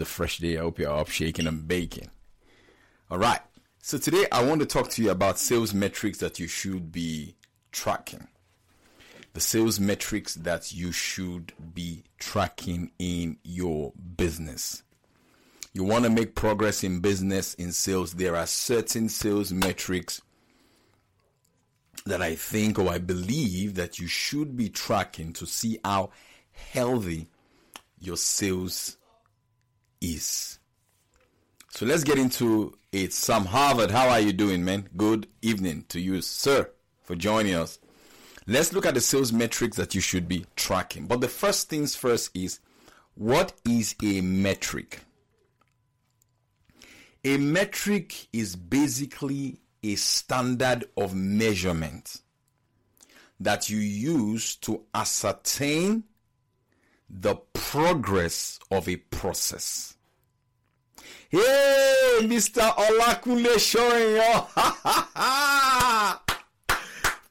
the fresh day. I hope you're up shaking and baking. All right. So today I want to talk to you about sales metrics that you should be tracking. The sales metrics that you should be tracking in your business. You want to make progress in business, in sales. There are certain sales metrics that I think or I believe that you should be tracking to see how healthy your sales is. So let's get into it. Sam Harvard, how are you doing, man? Good evening to you, sir, for joining us. Let's look at the sales metrics that you should be tracking. But the first things first is what is a metric? A metric is basically a standard of measurement that you use to ascertain the progress of a process. Hey, Mr. Showing.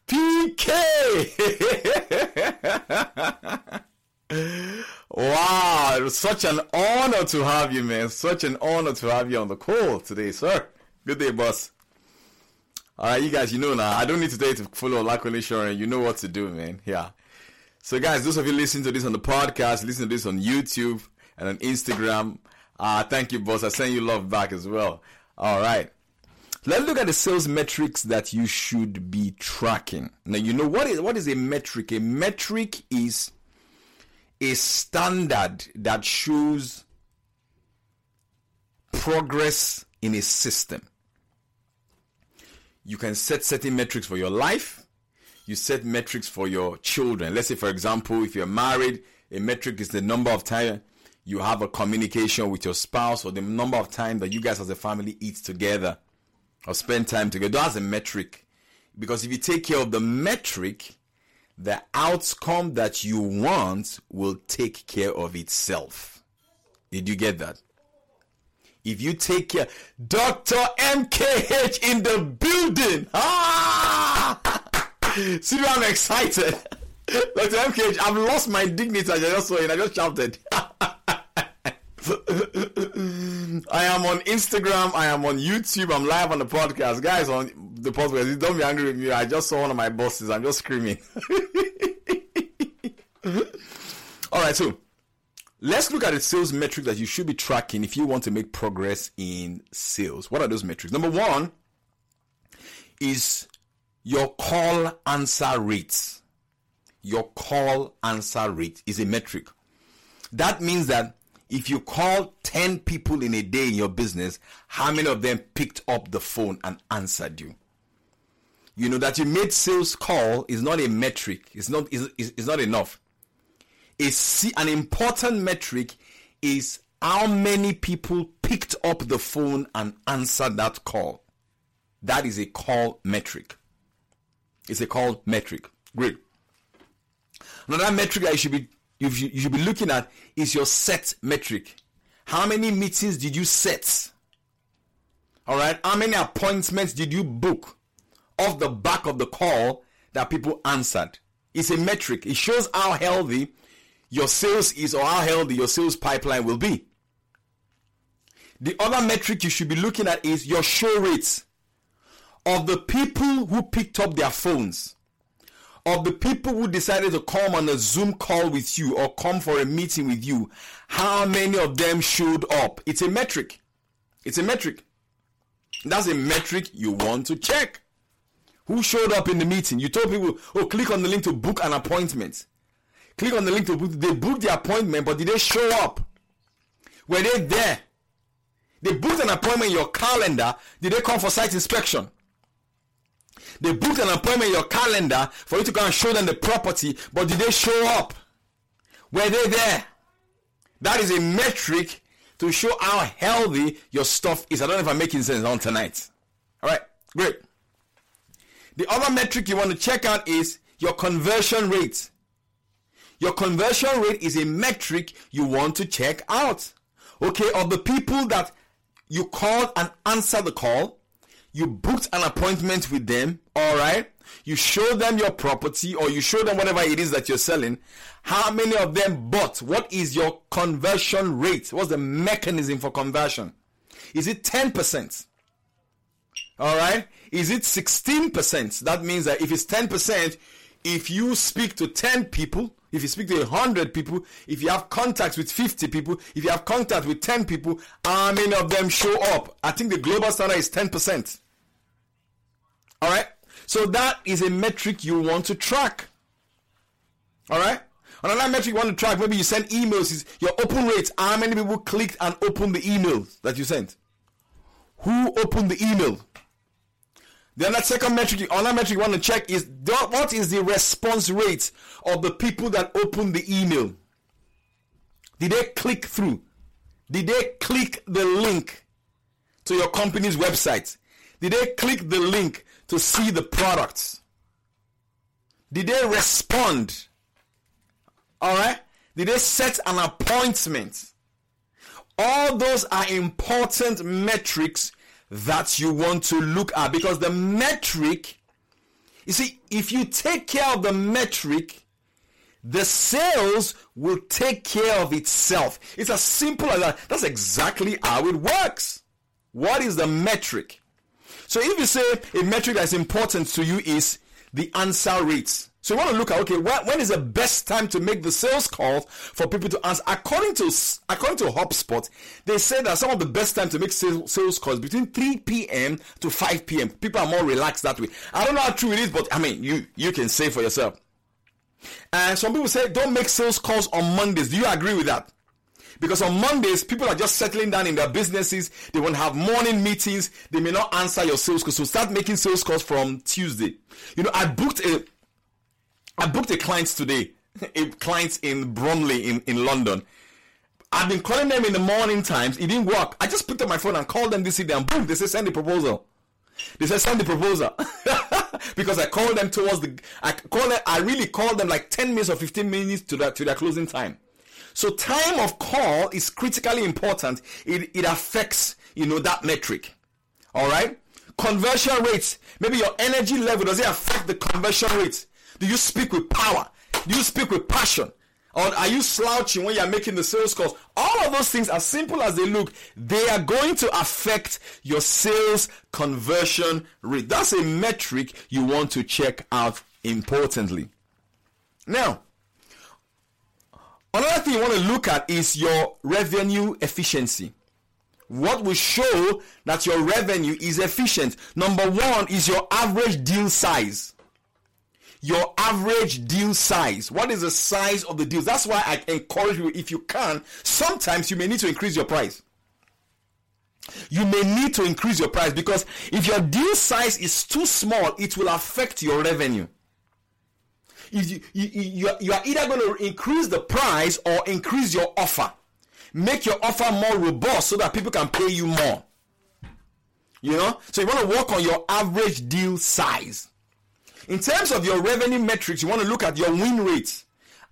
PK. wow, it was such an honor to have you, man. Such an honor to have you on the call today, sir. Good day, boss. All right, you guys, you know now. I don't need to tell you to follow Shoring. You know what to do, man. Yeah. So, guys, those of you listening to this on the podcast, listen to this on YouTube and on Instagram, uh, thank you, boss. I send you love back as well. All right. Let's look at the sales metrics that you should be tracking. Now, you know what is what is a metric? A metric is a standard that shows progress in a system. You can set certain metrics for your life. You set metrics for your children. Let's say, for example, if you're married, a metric is the number of time you have a communication with your spouse or the number of time that you guys as a family eat together or spend time together. That's a metric. Because if you take care of the metric, the outcome that you want will take care of itself. Did you get that? If you take care, Dr. MKH in the building. Ah! See, I'm excited. Dr. MKH, I've lost my dignity. I just saw it. I just shouted. I am on Instagram. I am on YouTube. I'm live on the podcast. Guys, on the podcast, don't be angry with me. I just saw one of my bosses. I'm just screaming. All right, so let's look at the sales metrics that you should be tracking if you want to make progress in sales. What are those metrics? Number one is your call answer rate. Your call answer rate is a metric. That means that if you call 10 people in a day in your business, how many of them picked up the phone and answered you? You know that you made sales call is not a metric. It's not, it's, not enough. It's an important metric is how many people picked up the phone and answered that call. That is a call metric. It's a called metric. Great. Another metric that you should be you should be looking at is your set metric. How many meetings did you set? All right. How many appointments did you book off the back of the call that people answered? It's a metric. It shows how healthy your sales is or how healthy your sales pipeline will be. The other metric you should be looking at is your show rates of the people who picked up their phones of the people who decided to come on a Zoom call with you or come for a meeting with you, how many of them showed up? It's a metric. It's a metric. That's a metric you want to check. Who showed up in the meeting? You told people, oh, click on the link to book an appointment. Click on the link to book. They booked the appointment, but did they show up? Were they there? They booked an appointment in your calendar. Did they come for site inspection? They booked an appointment in your calendar for you to go and show them the property, but did they show up? Were they there? That is a metric to show how healthy your stuff is. I don't know if I'm making sense on tonight. All right, great. The other metric you want to check out is your conversion rate. Your conversion rate is a metric you want to check out. Okay, of the people that you called and answered the call, you booked an appointment with them, all right? You show them your property or you show them whatever it is that you're selling. How many of them bought? What is your conversion rate? What's the mechanism for conversion? Is it 10%? All right? Is it 16%? That means that if it's 10%, if you speak to 10 people, if you speak to 100 people, if you have contacts with 50 people, if you have contact with 10 people, how many of them show up? I think the global standard is 10%. All right? So that is a metric you want to track. All right? Another metric you want to track, maybe you send emails, is your open rates. How many people clicked and opened the email that you sent? Who opened the email? Then that second metric, another metric you want to check is what is the response rate of the people that opened the email? Did they click through? Did they click the link to your company's website? Did they click the link to see the products? Did they respond? All right? Did they set an appointment? All those are important metrics that you want to look at because the metric, you see, if you take care of the metric, the sales will take care of itself. It's as simple as that. That's exactly how it works. What is the metric? So if you say a metric that's important to you is the answer rates. So you want to look at okay, when, when is the best time to make the sales calls for people to answer? According to according to HubSpot, they say that some of the best time to make sales, sales calls between 3 p.m. to 5 p.m. People are more relaxed that way. I don't know how true it is, but I mean, you you can say for yourself. And some people say don't make sales calls on Mondays. Do you agree with that? Because on Mondays, people are just settling down in their businesses. They won't have morning meetings. They may not answer your sales calls. So start making sales calls from Tuesday. You know, I booked a I booked a client today, a client in Bromley in, in London. I've been calling them in the morning times. It didn't work. I just picked up my phone and called them this evening and boom, they said send the proposal. They said send the proposal. because I called them towards the I called them, I really called them like 10 minutes or 15 minutes to that to their closing time. So time of call is critically important. It, it affects, you know, that metric. All right. Conversion rates. Maybe your energy level does it affect the conversion rate? Do you speak with power? Do you speak with passion? Or are you slouching when you're making the sales calls? All of those things, as simple as they look, they are going to affect your sales conversion rate. That's a metric you want to check out importantly. Now, another thing you want to look at is your revenue efficiency. What will show that your revenue is efficient? Number one is your average deal size your average deal size. What is the size of the deals? That's why I encourage you, if you can, sometimes you may need to increase your price. You may need to increase your price because if your deal size is too small, it will affect your revenue. You, you, you, you are either going to increase the price or increase your offer. Make your offer more robust so that people can pay you more. You know? So you want to work on your average deal size. In terms of your revenue metrics, you want to look at your win rate.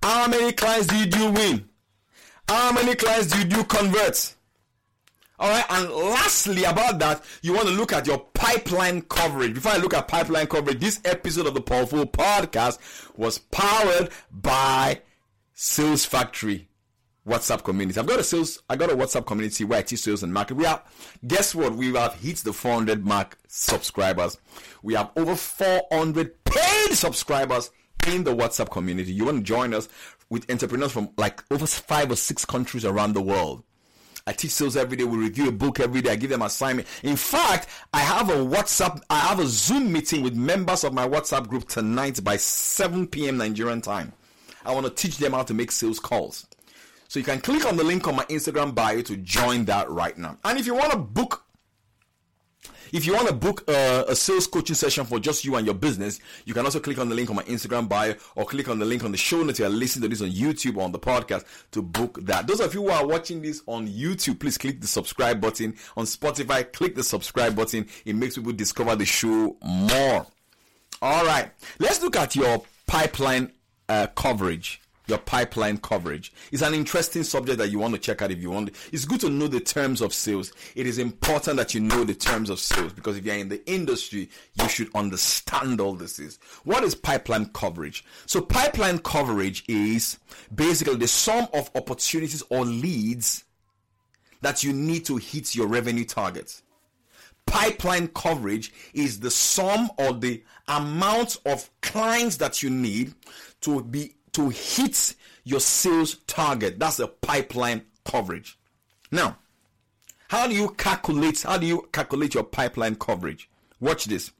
How many clients do you win? How many clients do you convert? All right, and lastly, about that, you want to look at your pipeline coverage. Before I look at pipeline coverage, this episode of the Paul Foh Podcast was powered by Sales Factory WhatsApp community. I've got a sales, I got a WhatsApp community where I teach sales and market. We have, guess what? We have hit the 400 mark subscribers. We have over 400 subscribers in the WhatsApp community. You want to join us with entrepreneurs from like over five or six countries around the world. I teach sales every day. We review a book every day. I give them assignment. In fact, I have a WhatsApp, I have a Zoom meeting with members of my WhatsApp group tonight by 7 p.m. Nigerian time. I want to teach them how to make sales calls. So you can click on the link on my Instagram bio to join that right now. And if you want to book if you want to book a, a, sales coaching session for just you and your business, you can also click on the link on my Instagram bio or click on the link on the show notes. You're listening to this on YouTube or on the podcast to book that. Those of you who are watching this on YouTube, please click the subscribe button. On Spotify, click the subscribe button. It makes people discover the show more. All right, let's look at your pipeline uh, coverage. Your pipeline coverage. It's an interesting subject that you want to check out if you want. It's good to know the terms of sales. It is important that you know the terms of sales because if you're in the industry, you should understand all this is. What is pipeline coverage? So pipeline coverage is basically the sum of opportunities or leads that you need to hit your revenue target. Pipeline coverage is the sum or the amount of clients that you need to be to hit your sales target. That's the pipeline coverage. Now, how do you calculate how do you calculate your pipeline coverage? Watch this.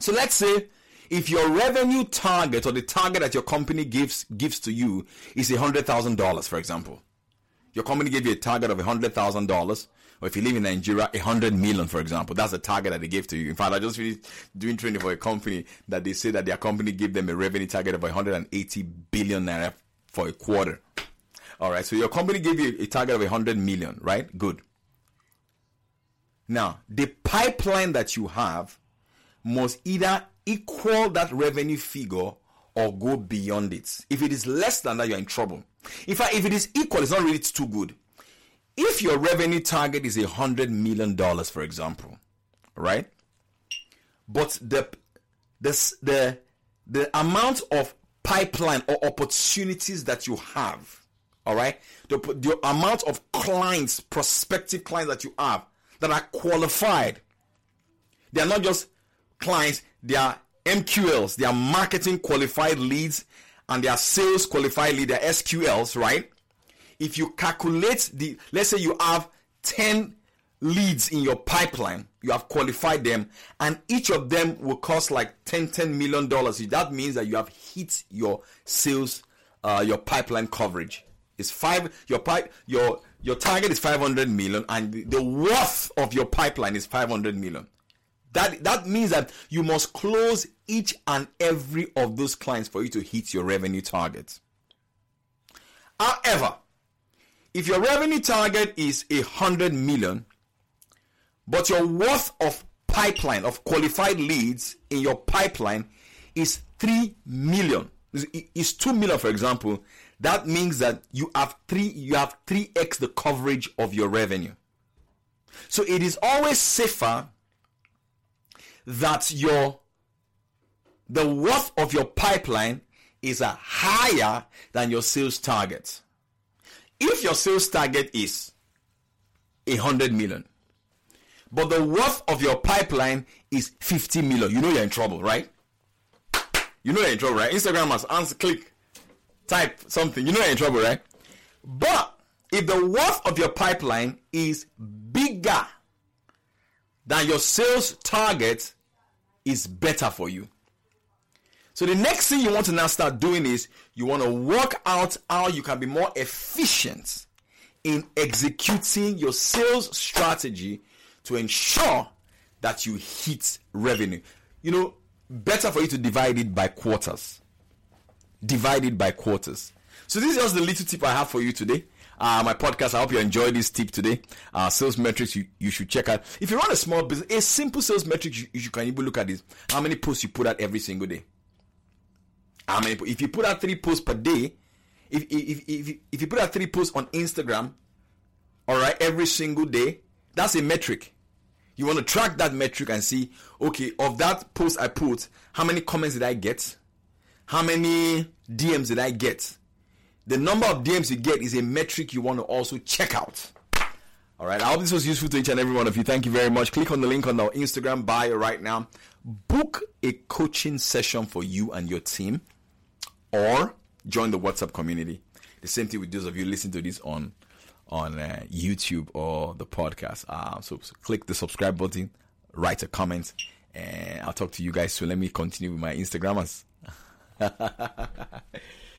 So let's say if your revenue target or the target that your company gives gives to you is a hundred thousand dollars, for example, your company gave you a target of a hundred thousand dollars, or if you live in Nigeria, a hundred million, for example. That's the target that they give to you. In fact, I just finished doing training for a company that they say that their company gave them a revenue target of 180 billion naira for a quarter. All right, so your company gave you a target of 100 million, right? Good. Now, the pipeline that you have must either equal that revenue figure or go beyond it. If it is less than that, you're in trouble. In fact, if it is equal, it's not really too good if your revenue target is a hundred million dollars, for example, right? But the the the the amount of pipeline or opportunities that you have, all right, the, the amount of clients, prospective clients that you have that are qualified, they are not just clients, they are MQLs, they are marketing qualified leads, and they are sales qualified leads, they are SQLs, right? If you calculate the, let's say you have 10 leads in your pipeline, you have qualified them, and each of them will cost like 10, 10 million dollars. That means that you have hit your sales, uh, your pipeline coverage. It's five, your pipe, your, your target is 500 million, and the worth of your pipeline is 500 million. That, that means that you must close each and every of those clients for you to hit your revenue target. However, if your revenue target is a hundred million, but your worth of pipeline of qualified leads in your pipeline is three million, is two million, for example, that means that you have three you have three x the coverage of your revenue. So it is always safer that your the worth of your pipeline is a higher than your sales target if your sales target is a hundred million, but the worth of your pipeline is 50 million, you know you're in trouble, right? You know you're in trouble, right? Instagram must answer, click, type something. You know you're in trouble, right? But if the worth of your pipeline is bigger than your sales target, is better for you. So the next thing you want to now start doing is you want to work out how you can be more efficient in executing your sales strategy to ensure that you hit revenue. You know, better for you to divide it by quarters. Divide it by quarters. So this is just the little tip I have for you today. Uh, my podcast. I hope you enjoyed this tip today. Uh, sales metrics you, you should check out. If you run a small business, a simple sales metric you, you can even look at this. How many posts you put out every single day? How many? If you put out three posts per day, if if if if you put out three posts on Instagram, all right, every single day, that's a metric. You want to track that metric and see, okay, of that post I put, how many comments did I get? How many DMs did I get? The number of DMs you get is a metric you want to also check out. All right, I hope this was useful to each and every one of you. Thank you very much. Click on the link on our Instagram bio right now. Book a coaching session for you and your team or join the WhatsApp community. The same thing with those of you listening to this on on uh, YouTube or the podcast. Uh, so, so, click the subscribe button, write a comment, and I'll talk to you guys soon. Let me continue with my Instagrammers.